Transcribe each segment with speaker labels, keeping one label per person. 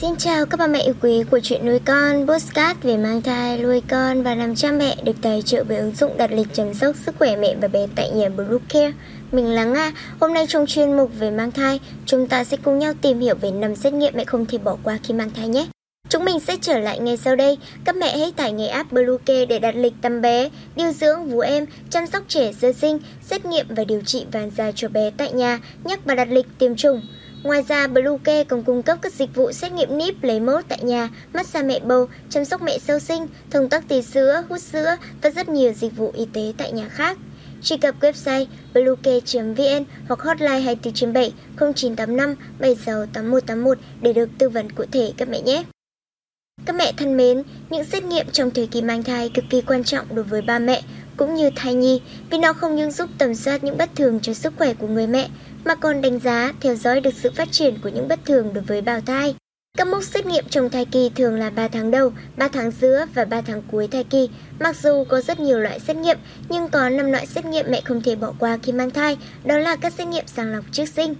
Speaker 1: Xin chào các bà mẹ yêu quý của chuyện nuôi con, postcard về mang thai, nuôi con và làm cha mẹ được tài trợ bởi ứng dụng đặt lịch chăm sóc sức khỏe mẹ và bé tại nhà Blue Care. Mình là Nga, hôm nay trong chuyên mục về mang thai, chúng ta sẽ cùng nhau tìm hiểu về năm xét nghiệm mẹ không thể bỏ qua khi mang thai nhé. Chúng mình sẽ trở lại ngay sau đây. Các mẹ hãy tải ngay app Bluecare để đặt lịch tắm bé, điều dưỡng vú em, chăm sóc trẻ sơ sinh, xét nghiệm và điều trị vàng da cho bé tại nhà, nhắc và đặt lịch tiêm chủng. Ngoài ra, Bluecare còn cung cấp các dịch vụ xét nghiệm níp lấy mẫu tại nhà, massage mẹ bầu, chăm sóc mẹ sau sinh, thông tắc tì sữa, hút sữa và rất nhiều dịch vụ y tế tại nhà khác. Truy cập website bluecare.vn hoặc hotline 2497 0985 76 8181 để được tư vấn cụ thể các mẹ nhé. Các mẹ thân mến, những xét nghiệm trong thời kỳ mang thai cực kỳ quan trọng đối với ba mẹ cũng như thai nhi vì nó không những giúp tầm soát những bất thường cho sức khỏe của người mẹ mà còn đánh giá, theo dõi được sự phát triển của những bất thường đối với bào thai. Các mốc xét nghiệm trong thai kỳ thường là 3 tháng đầu, 3 tháng giữa và 3 tháng cuối thai kỳ. Mặc dù có rất nhiều loại xét nghiệm, nhưng có 5 loại xét nghiệm mẹ không thể bỏ qua khi mang thai, đó là các xét nghiệm sàng lọc trước sinh.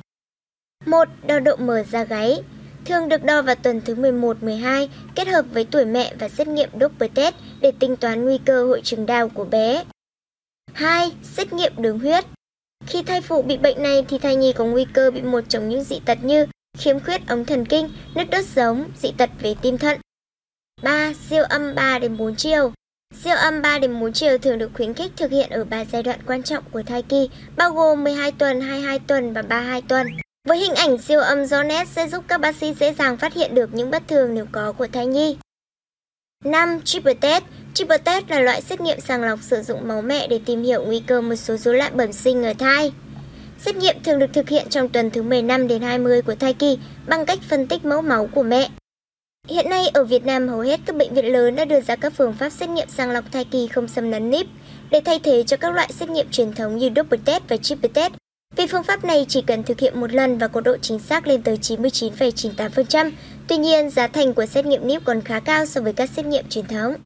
Speaker 1: 1. Đo độ mở da gáy thường được đo vào tuần thứ 11-12 kết hợp với tuổi mẹ và xét nghiệm Doppler test để tính toán nguy cơ hội chứng đau của bé. 2. Xét nghiệm đường huyết Khi thai phụ bị bệnh này thì thai nhi có nguy cơ bị một trong những dị tật như khiếm khuyết ống thần kinh, nứt đốt giống, dị tật về tim thận. 3. Siêu âm 3 đến 4 chiều Siêu âm 3 đến 4 chiều thường được khuyến khích thực hiện ở ba giai đoạn quan trọng của thai kỳ, bao gồm 12 tuần, 22 tuần và 32 tuần. Với hình ảnh siêu âm do nét sẽ giúp các bác sĩ dễ dàng phát hiện được những bất thường nếu có của thai nhi. 5. Triple test Triple test là loại xét nghiệm sàng lọc sử dụng máu mẹ để tìm hiểu nguy cơ một số rối loạn bẩm sinh ở thai. Xét nghiệm thường được thực hiện trong tuần thứ 15 đến 20 của thai kỳ bằng cách phân tích mẫu máu của mẹ. Hiện nay, ở Việt Nam, hầu hết các bệnh viện lớn đã đưa ra các phương pháp xét nghiệm sàng lọc thai kỳ không xâm lấn níp để thay thế cho các loại xét nghiệm truyền thống như double test và triple test vì phương pháp này chỉ cần thực hiện một lần và có độ chính xác lên tới 99,98%. Tuy nhiên, giá thành của xét nghiệm níp còn khá cao so với các xét nghiệm truyền thống.